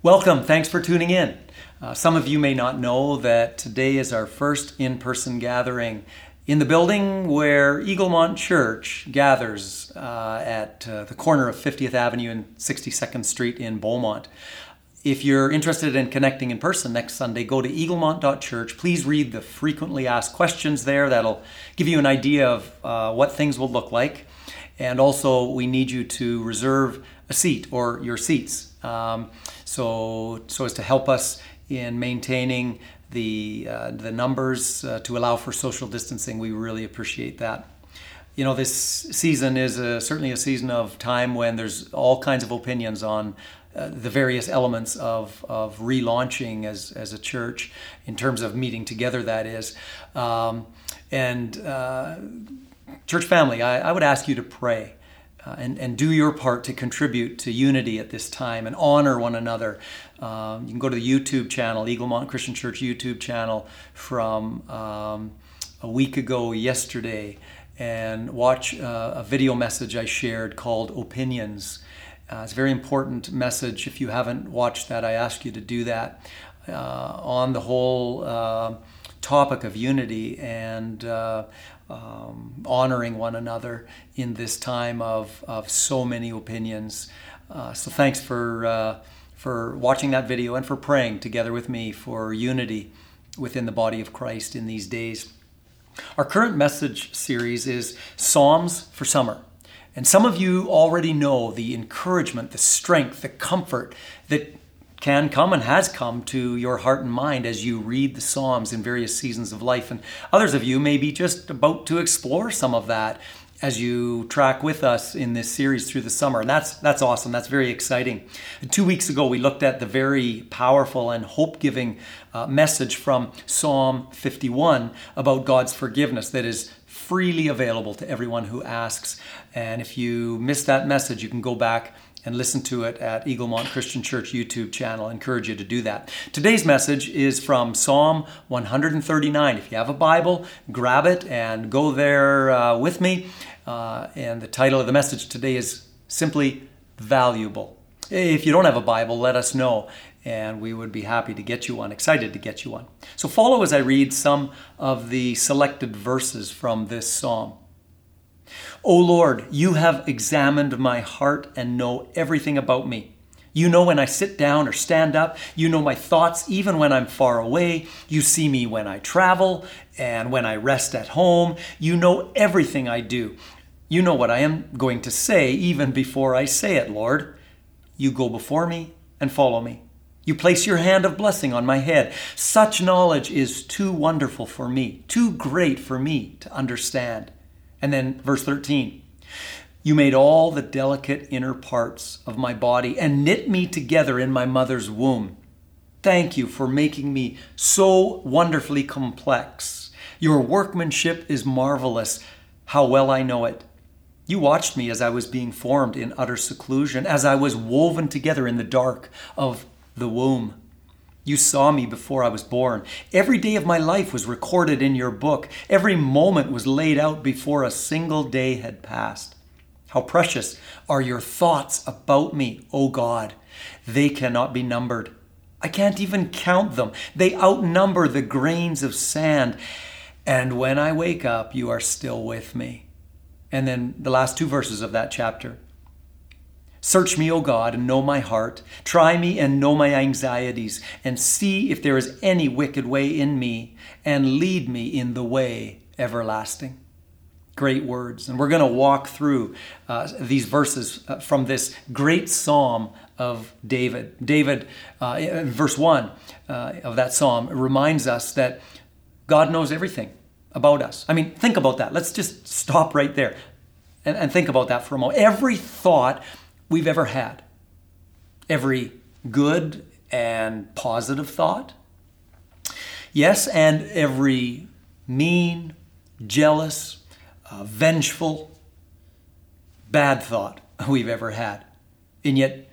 Welcome. Thanks for tuning in. Uh, some of you may not know that today is our first in person gathering in the building where Eaglemont Church gathers uh, at uh, the corner of 50th Avenue and 62nd Street in Beaumont. If you're interested in connecting in person next Sunday, go to eaglemont.church. Please read the frequently asked questions there. That'll give you an idea of uh, what things will look like. And also, we need you to reserve a seat or your seats. Um, so, so as to help us in maintaining the, uh, the numbers uh, to allow for social distancing, we really appreciate that. You know, this season is a, certainly a season of time when there's all kinds of opinions on uh, the various elements of, of relaunching as, as a church in terms of meeting together, that is. Um, and uh, church family, I, I would ask you to pray. Uh, and, and do your part to contribute to unity at this time and honor one another. Um, you can go to the YouTube channel, Eaglemont Christian Church YouTube channel from um, a week ago yesterday and watch uh, a video message I shared called Opinions. Uh, it's a very important message. If you haven't watched that, I ask you to do that uh, on the whole uh, topic of unity and uh, um, honoring one another in this time of, of so many opinions. Uh, so thanks for, uh, for watching that video and for praying together with me for unity within the body of Christ in these days. Our current message series is Psalms for Summer. And some of you already know the encouragement, the strength, the comfort that can come and has come to your heart and mind as you read the Psalms in various seasons of life. And others of you may be just about to explore some of that as you track with us in this series through the summer. And that's that's awesome. That's very exciting. Two weeks ago, we looked at the very powerful and hope-giving uh, message from Psalm 51 about God's forgiveness that is freely available to everyone who asks. And if you missed that message, you can go back and listen to it at Eaglemont Christian Church YouTube channel. I encourage you to do that. Today's message is from Psalm 139. If you have a Bible, grab it and go there uh, with me. Uh, and the title of the message today is simply Valuable. If you don't have a Bible, let us know, and we would be happy to get you one, excited to get you one. So follow as I read some of the selected verses from this psalm. O Lord, you have examined my heart and know everything about me. You know when I sit down or stand up. You know my thoughts even when I'm far away. You see me when I travel and when I rest at home. You know everything I do. You know what I am going to say even before I say it, Lord. You go before me and follow me. You place your hand of blessing on my head. Such knowledge is too wonderful for me, too great for me to understand. And then verse 13 You made all the delicate inner parts of my body and knit me together in my mother's womb. Thank you for making me so wonderfully complex. Your workmanship is marvelous. How well I know it. You watched me as I was being formed in utter seclusion, as I was woven together in the dark of the womb. You saw me before I was born. Every day of my life was recorded in your book. Every moment was laid out before a single day had passed. How precious are your thoughts about me, O God. They cannot be numbered. I can't even count them. They outnumber the grains of sand. And when I wake up, you are still with me. And then the last two verses of that chapter. Search me, O God, and know my heart. Try me and know my anxieties, and see if there is any wicked way in me, and lead me in the way everlasting. Great words. And we're going to walk through uh, these verses uh, from this great psalm of David. David, uh, verse 1 uh, of that psalm, reminds us that God knows everything about us. I mean, think about that. Let's just stop right there and, and think about that for a moment. Every thought we've ever had. Every good and positive thought. Yes, and every mean, jealous, uh, vengeful, bad thought we've ever had. And yet,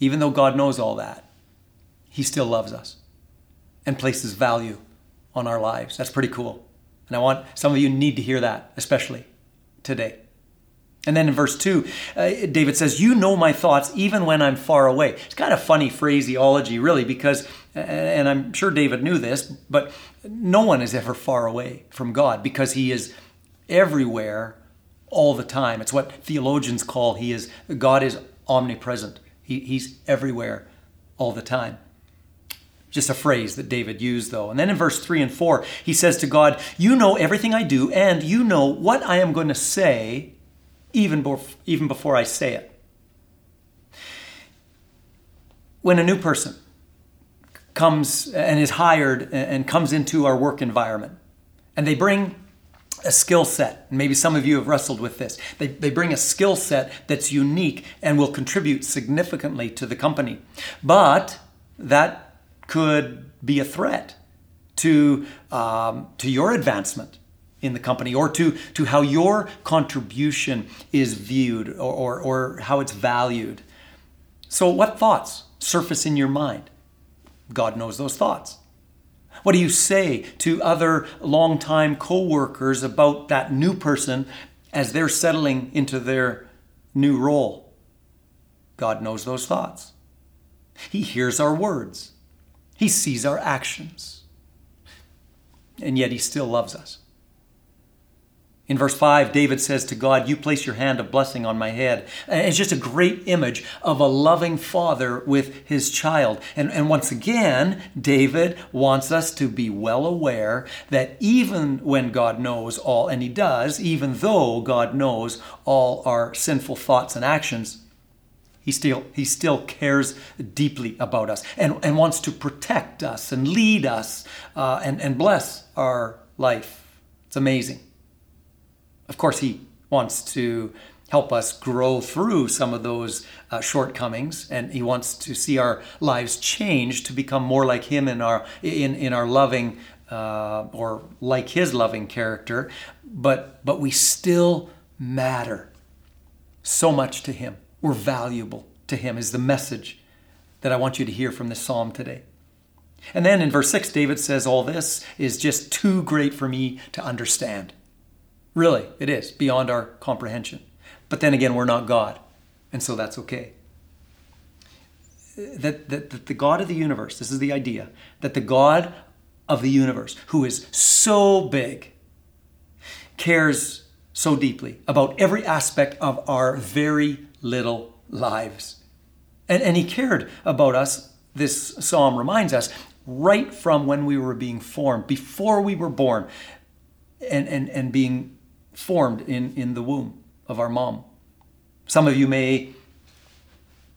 even though God knows all that, He still loves us and places value on our lives. That's pretty cool. And I want some of you need to hear that, especially today. And then in verse 2, uh, David says, You know my thoughts even when I'm far away. It's kind of funny phraseology, really, because, and I'm sure David knew this, but no one is ever far away from God because he is everywhere all the time. It's what theologians call he is God is omnipresent. He, he's everywhere all the time. Just a phrase that David used, though. And then in verse 3 and 4, he says to God, You know everything I do, and you know what I am going to say even, bef- even before I say it. When a new person comes and is hired and comes into our work environment, and they bring a skill set. Maybe some of you have wrestled with this. They, they bring a skill set that's unique and will contribute significantly to the company. But that could be a threat to, um, to your advancement in the company or to, to how your contribution is viewed or, or, or how it's valued. So, what thoughts surface in your mind? God knows those thoughts. What do you say to other longtime co-workers about that new person as they're settling into their new role? God knows those thoughts. He hears our words. He sees our actions. And yet he still loves us. In verse 5, David says to God, You place your hand of blessing on my head. And it's just a great image of a loving father with his child. And, and once again, David wants us to be well aware that even when God knows all, and he does, even though God knows all our sinful thoughts and actions, he still, he still cares deeply about us and, and wants to protect us and lead us uh, and, and bless our life. It's amazing. Of course, He wants to help us grow through some of those uh, shortcomings and he wants to see our lives change to become more like him in our in, in our loving uh, or like his loving character. But but we still matter so much to him. We're valuable to him is the message that i want you to hear from this psalm today. And then in verse 6 david says all this is just too great for me to understand Really, it is beyond our comprehension. But then again, we're not God, and so that's okay. That, that, that the God of the universe, this is the idea, that the God of the universe, who is so big, cares so deeply about every aspect of our very little lives. And, and he cared about us, this psalm reminds us, right from when we were being formed, before we were born, and, and, and being formed in, in the womb of our mom. Some of you may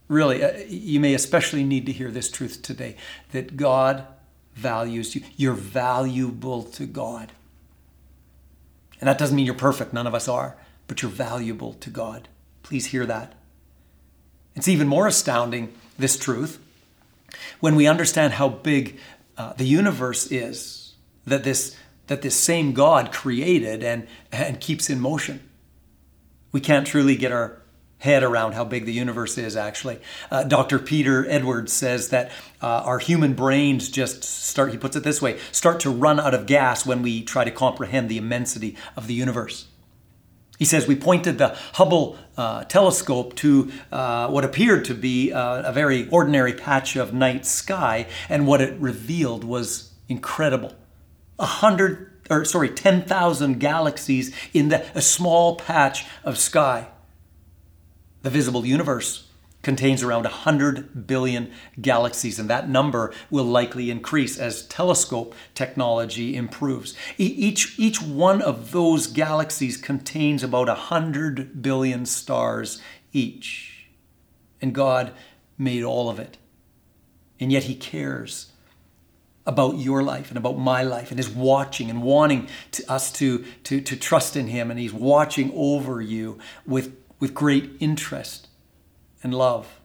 really, uh, you may especially need to hear this truth today that God values you. You're valuable to God. And that doesn't mean you're perfect, none of us are, but you're valuable to God. Please hear that. It's even more astounding, this truth, when we understand how big uh, the universe is, that this that this same God created and, and keeps in motion. We can't truly get our head around how big the universe is, actually. Uh, Dr. Peter Edwards says that uh, our human brains just start, he puts it this way, start to run out of gas when we try to comprehend the immensity of the universe. He says we pointed the Hubble uh, telescope to uh, what appeared to be uh, a very ordinary patch of night sky, and what it revealed was incredible a hundred or sorry, 10,000 galaxies in the, a small patch of sky. The visible universe contains around 100 billion galaxies, and that number will likely increase as telescope technology improves. Each, each one of those galaxies contains about 100 billion stars each. And God made all of it. And yet He cares about your life and about my life. And is watching and wanting to, us to, to, to trust in him. And he's watching over you with, with great interest and love.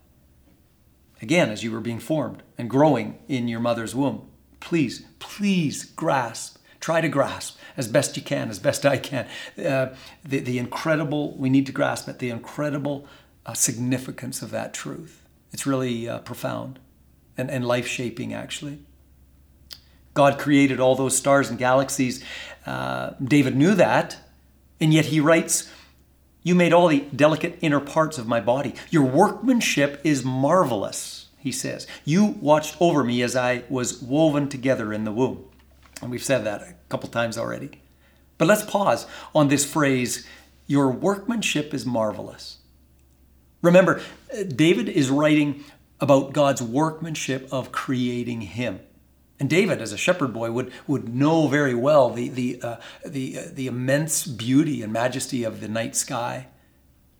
Again as you were being formed and growing in your mother's womb please please grasp try to grasp as best you can as best i can uh, the, the incredible we need to grasp it the incredible uh, significance of that truth. It's really uh, profound and, and life shaping actually God created all those stars and galaxies. Uh, David knew that, and yet he writes, You made all the delicate inner parts of my body. Your workmanship is marvelous, he says. You watched over me as I was woven together in the womb. And we've said that a couple times already. But let's pause on this phrase your workmanship is marvelous. Remember, David is writing about God's workmanship of creating him. And David, as a shepherd boy, would, would know very well the, the, uh, the, uh, the immense beauty and majesty of the night sky,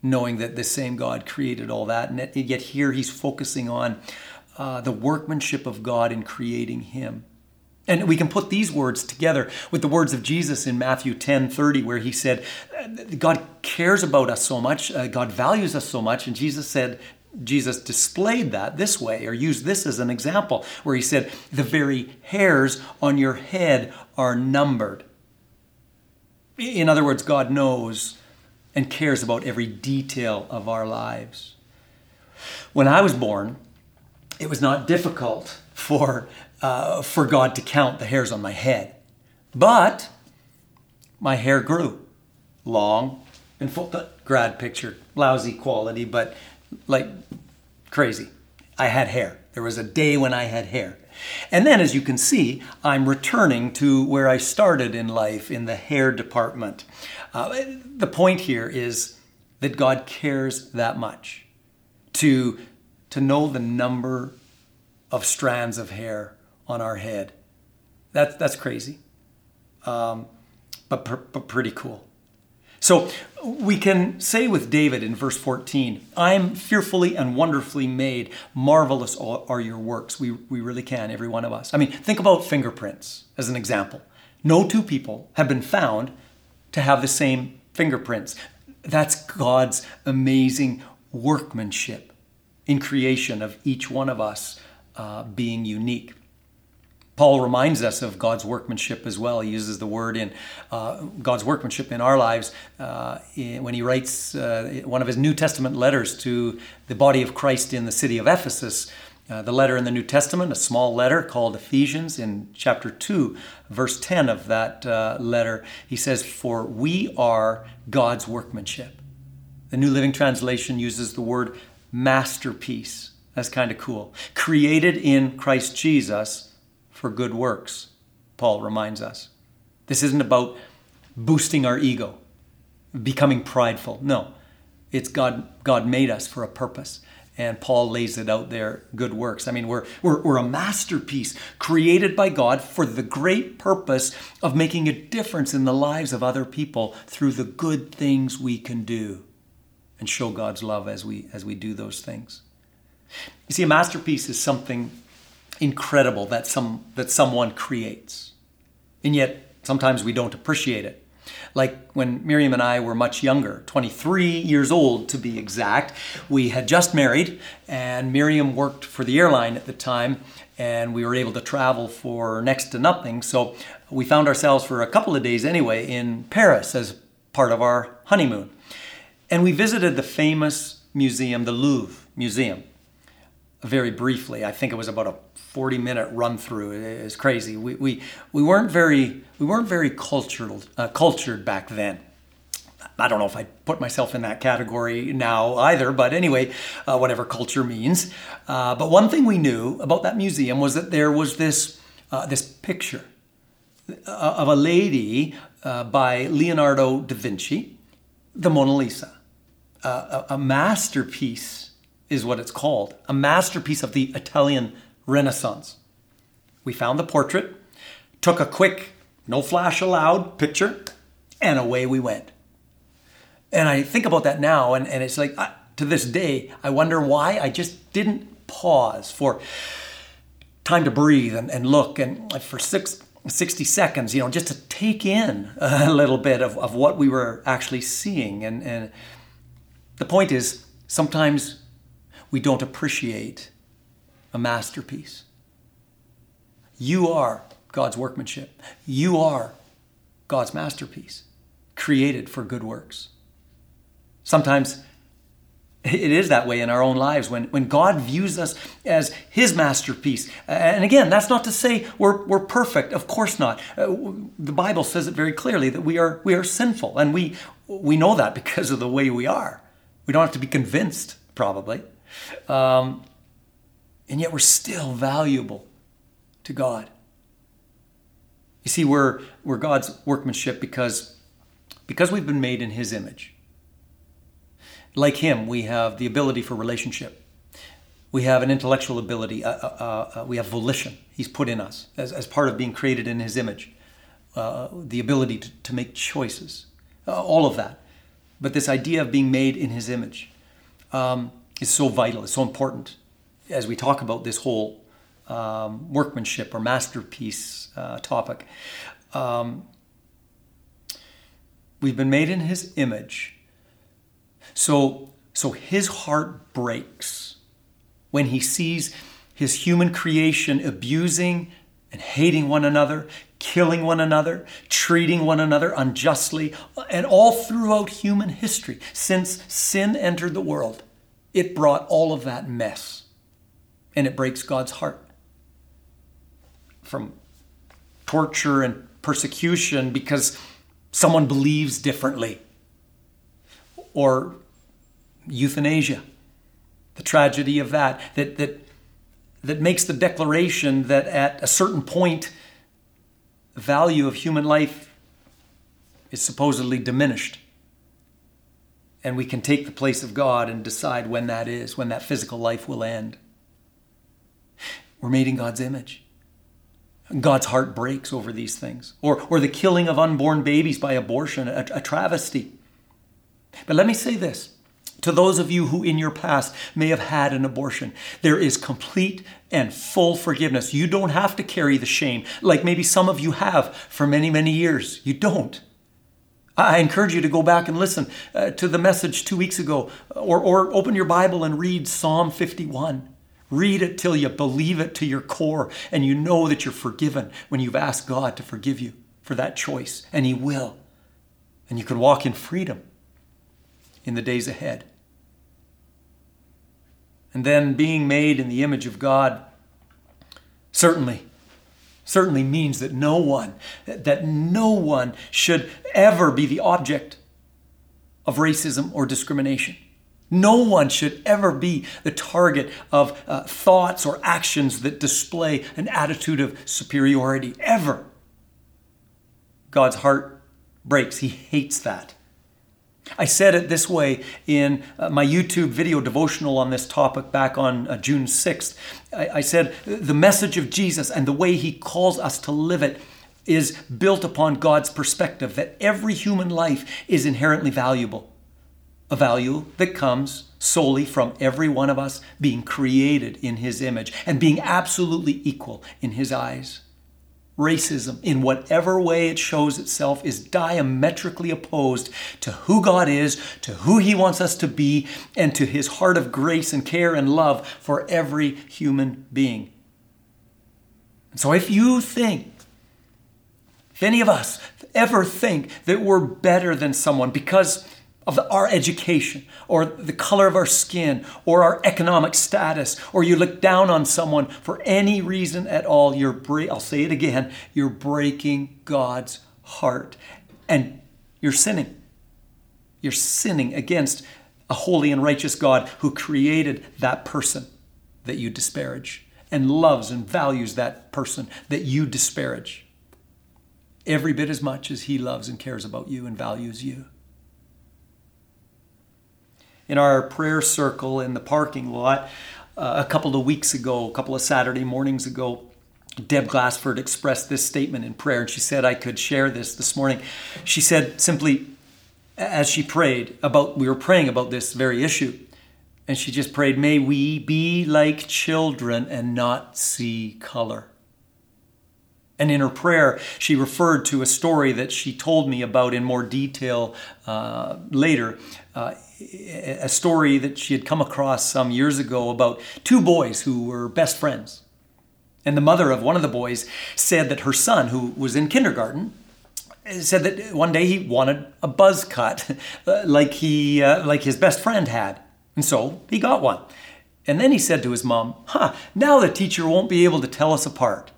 knowing that the same God created all that. And yet here he's focusing on uh, the workmanship of God in creating him. And we can put these words together with the words of Jesus in Matthew 10 30, where he said, God cares about us so much, uh, God values us so much. And Jesus said, Jesus displayed that this way, or used this as an example, where he said, The very hairs on your head are numbered. In other words, God knows and cares about every detail of our lives. When I was born, it was not difficult for, uh, for God to count the hairs on my head. But my hair grew long and full. Grad picture, lousy quality, but like crazy. I had hair. There was a day when I had hair. And then, as you can see, I'm returning to where I started in life in the hair department. Uh, the point here is that God cares that much to, to know the number of strands of hair on our head. That, that's crazy, um, but, but pretty cool. So we can say with David in verse 14, I'm fearfully and wonderfully made. Marvelous are your works. We, we really can, every one of us. I mean, think about fingerprints as an example. No two people have been found to have the same fingerprints. That's God's amazing workmanship in creation of each one of us uh, being unique. Paul reminds us of God's workmanship as well. He uses the word in uh, God's workmanship in our lives uh, when he writes uh, one of his New Testament letters to the body of Christ in the city of Ephesus. Uh, the letter in the New Testament, a small letter called Ephesians, in chapter 2, verse 10 of that uh, letter, he says, For we are God's workmanship. The New Living Translation uses the word masterpiece. That's kind of cool. Created in Christ Jesus for good works, Paul reminds us. This isn't about boosting our ego, becoming prideful. No, it's God, God made us for a purpose. And Paul lays it out there good works. I mean, we're, we're, we're a masterpiece created by God for the great purpose of making a difference in the lives of other people through the good things we can do and show God's love as we, as we do those things. You see, a masterpiece is something incredible that some that someone creates. And yet sometimes we don't appreciate it. Like when Miriam and I were much younger, 23 years old to be exact, we had just married, and Miriam worked for the airline at the time, and we were able to travel for next to nothing. So we found ourselves for a couple of days anyway in Paris as part of our honeymoon. And we visited the famous museum, the Louvre Museum, very briefly. I think it was about a 40 minute run through. It was crazy. We, we, we weren't very we weren't very cultured uh, cultured back then. I don't know if I put myself in that category now either, but anyway, uh, whatever culture means. Uh, but one thing we knew about that museum was that there was this uh, this picture uh, of a lady uh, by Leonardo da Vinci, the Mona Lisa, a, a masterpiece is what it's called, a masterpiece of the Italian Renaissance. We found the portrait, took a quick, no flash allowed picture, and away we went. And I think about that now, and, and it's like, to this day, I wonder why I just didn't pause for time to breathe and, and look and for six, 60 seconds, you know, just to take in a little bit of, of what we were actually seeing. And, and the point is, sometimes we don't appreciate a masterpiece. You are God's workmanship. You are God's masterpiece, created for good works. Sometimes It is that way in our own lives when, when God views us as His masterpiece. And again, that's not to say we're, we're perfect. Of course not. Uh, the Bible says it very clearly that we are, we are sinful. And we, we know that because of the way we are. We don't have to be convinced, probably. Um, and yet we're still valuable to God. You see, we're, we're God's workmanship because, because we've been made in His image like him, we have the ability for relationship. We have an intellectual ability. Uh, uh, uh, we have volition. He's put in us as, as part of being created in his image. Uh, the ability to, to make choices. Uh, all of that. But this idea of being made in his image um, is so vital, it's so important as we talk about this whole um, workmanship or masterpiece uh, topic. Um, we've been made in his image so, so his heart breaks when he sees his human creation abusing and hating one another, killing one another, treating one another unjustly, and all throughout human history. Since sin entered the world, it brought all of that mess. And it breaks God's heart. From torture and persecution because someone believes differently, or euthanasia, the tragedy of that, that, that, that makes the declaration that at a certain point, the value of human life is supposedly diminished. And we can take the place of God and decide when that is, when that physical life will end. We're made in God's image. God's heart breaks over these things. Or, or the killing of unborn babies by abortion, a, a travesty. But let me say this to those of you who in your past may have had an abortion, there is complete and full forgiveness. You don't have to carry the shame like maybe some of you have for many, many years. You don't. I encourage you to go back and listen uh, to the message two weeks ago or, or open your Bible and read Psalm 51. Read it till you believe it to your core and you know that you're forgiven when you've asked God to forgive you for that choice, and He will. And you can walk in freedom in the days ahead. And then being made in the image of God certainly certainly means that no one that no one should ever be the object of racism or discrimination. No one should ever be the target of uh, thoughts or actions that display an attitude of superiority, ever. God's heart breaks. He hates that. I said it this way in uh, my YouTube video devotional on this topic back on uh, June 6th. I, I said, the message of Jesus and the way he calls us to live it is built upon God's perspective that every human life is inherently valuable. A value that comes solely from every one of us being created in his image and being absolutely equal in his eyes racism, in whatever way it shows itself, is diametrically opposed to who God is, to who He wants us to be, and to His heart of grace and care and love for every human being. So if you think, if any of us ever think that we're better than someone because of our education or the color of our skin or our economic status or you look down on someone for any reason at all you're bre- I'll say it again you're breaking God's heart. And you're sinning. You're sinning against a holy and righteous God who created that person that you disparage and loves and values that person that you disparage. Every bit as much as he loves and cares about you and values you in our prayer circle in the parking lot uh, a couple of weeks ago, a couple of Saturday mornings ago. Deb Glassford expressed this statement in prayer, and she said I could share this this morning. She said simply, as she prayed about, we were praying about this very issue, and she just prayed, May we be like children and not see color. And in her prayer, she referred to a story that she told me about in more detail uh, later. Uh, a story that she had come across some years ago about two boys who were best friends. And the mother of one of the boys said that her son, who was in kindergarten, said that one day he wanted a buzz cut, like he, uh, like his best friend had. And so he got one. And then he said to his mom, Huh, now the teacher won't be able to tell us apart.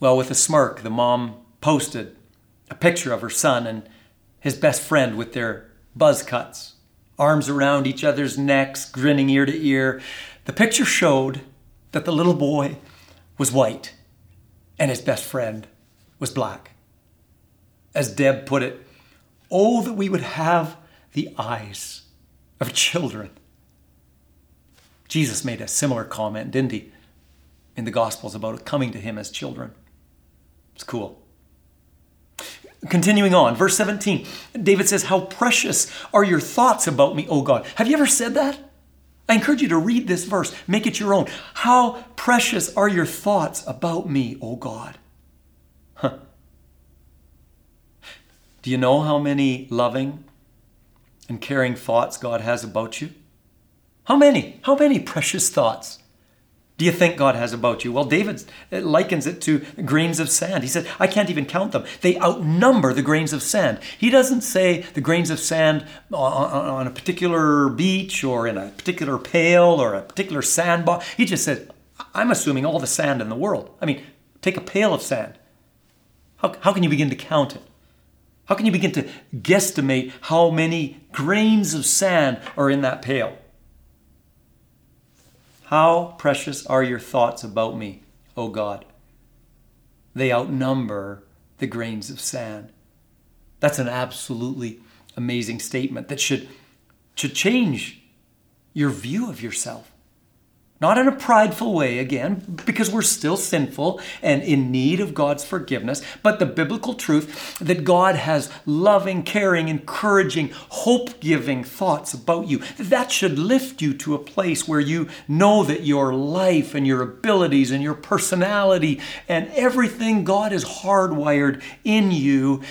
Well, with a smirk, the mom posted a picture of her son and his best friend with their buzz cuts, arms around each other's necks, grinning ear to ear. The picture showed that the little boy was white and his best friend was black. As Deb put it, oh, that we would have the eyes of children. Jesus made a similar comment, didn't he, in the Gospels about coming to him as children. It's cool. Continuing on, verse 17, David says, How precious are your thoughts about me, O God. Have you ever said that? I encourage you to read this verse, make it your own. How precious are your thoughts about me, O God? Huh. Do you know how many loving and caring thoughts God has about you? How many? How many precious thoughts do you think God has about you? Well, David uh, likens it to grains of sand. He said, I can't even count them. They outnumber the grains of sand. He doesn't say the grains of sand on a particular beach or in a particular pail or a particular sandbar. He just said, I'm assuming all the sand in the world. I mean, take a pail of sand. How, how can you begin to count it? How can you begin to guesstimate how many grains of sand are in that pail? How precious are your thoughts about me, O God? They outnumber the grains of sand. That's an absolutely amazing statement that should, should change your view of yourself. Not in a prideful way, again, because we're still sinful and in need of God's forgiveness, but the biblical truth that God has loving, caring, encouraging, hope giving thoughts about you. That should lift you to a place where you know that your life and your abilities and your personality and everything God has hardwired in you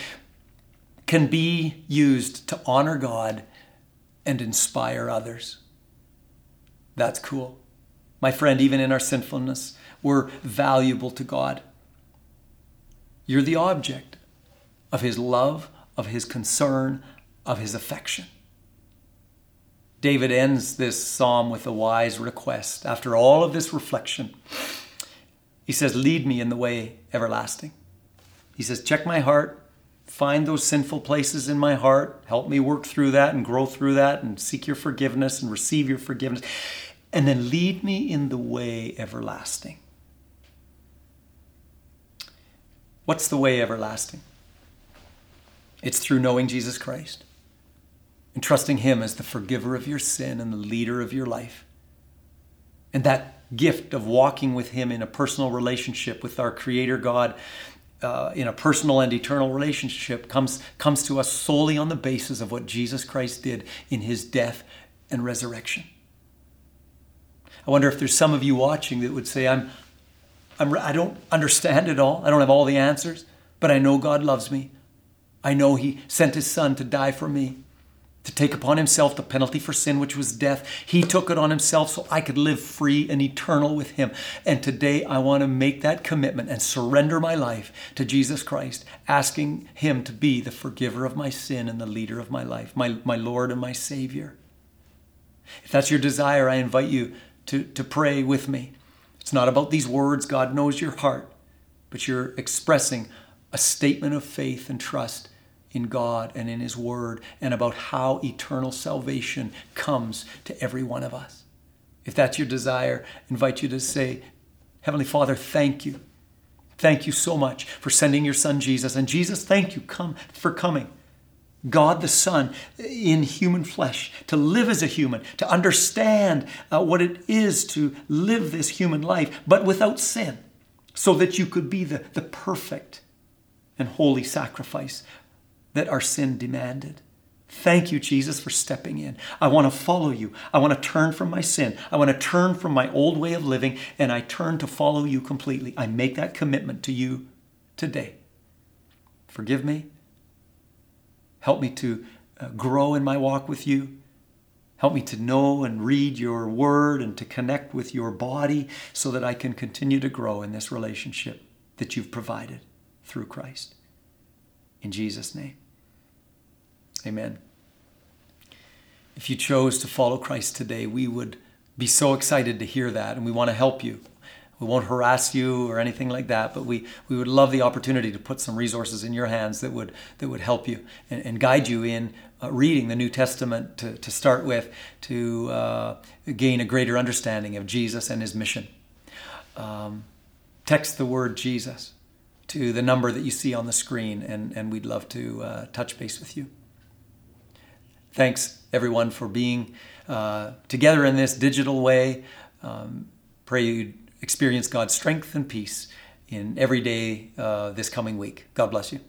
can be used to honor God and inspire others. That's cool. My friend, even in our sinfulness, we're valuable to God. You're the object of His love, of His concern, of His affection. David ends this psalm with a wise request. After all of this reflection, he says, Lead me in the way everlasting. He says, Check my heart, find those sinful places in my heart, help me work through that and grow through that and seek your forgiveness and receive your forgiveness and then lead me in the way everlasting. What's the way everlasting? It's through knowing Jesus Christ and trusting Him as the forgiver of your sin and the leader of your life. And that gift of walking with Him in a personal relationship with our Creator God, uh, in a personal and eternal relationship, comes, comes to us solely on the basis of what Jesus Christ did in His death and resurrection. I wonder if there's some of you watching that would say, I'm, I'm, I don't understand it all. I don't have all the answers, but I know God loves me. I know He sent His Son to die for me, to take upon Himself the penalty for sin, which was death. He took it on Himself so I could live free and eternal with Him. And today I want to make that commitment and surrender my life to Jesus Christ, asking Him to be the forgiver of my sin and the leader of my life, my, my Lord and my Savior. If that's your desire, I invite you to, to pray with me. It's not about these words, God knows your heart, but you're expressing a statement of faith and trust in God and in His Word and about how eternal salvation comes to every one of us. If that's your desire, I invite you to say, Heavenly Father, thank you. Thank you so much for sending your son Jesus. And Jesus, thank you come for coming God the Son in human flesh, to live as a human, to understand uh, what it is to live this human life, but without sin, so that you could be the, the perfect and holy sacrifice that our sin demanded. Thank you, Jesus, for stepping in. I want to follow you. I want to turn from my sin. I want to turn from my old way of living, and I turn to follow you completely. I make that commitment to you today. Forgive me Help me to uh, grow in my walk with you. Help me to know and read your word and to connect with your body so that I can continue to grow in this relationship that you've provided through Christ. In Jesus' name, amen. if you chose to follow Christ today, we would be so excited to hear that, and we want to help you. We won't harass you or anything like that, but we, we would love the opportunity to put some resources in your hands that would that would help you and, and guide you in uh, reading the New Testament to, to start with to uh, gain a greater understanding of Jesus and his mission. Um, text the word Jesus to the number that you see on the screen, and, and we'd love to uh, touch base with you. Thanks, everyone, for being uh, together in this digital way. Um, pray you experience God's strength and peace in every day uh, this coming week. God bless you.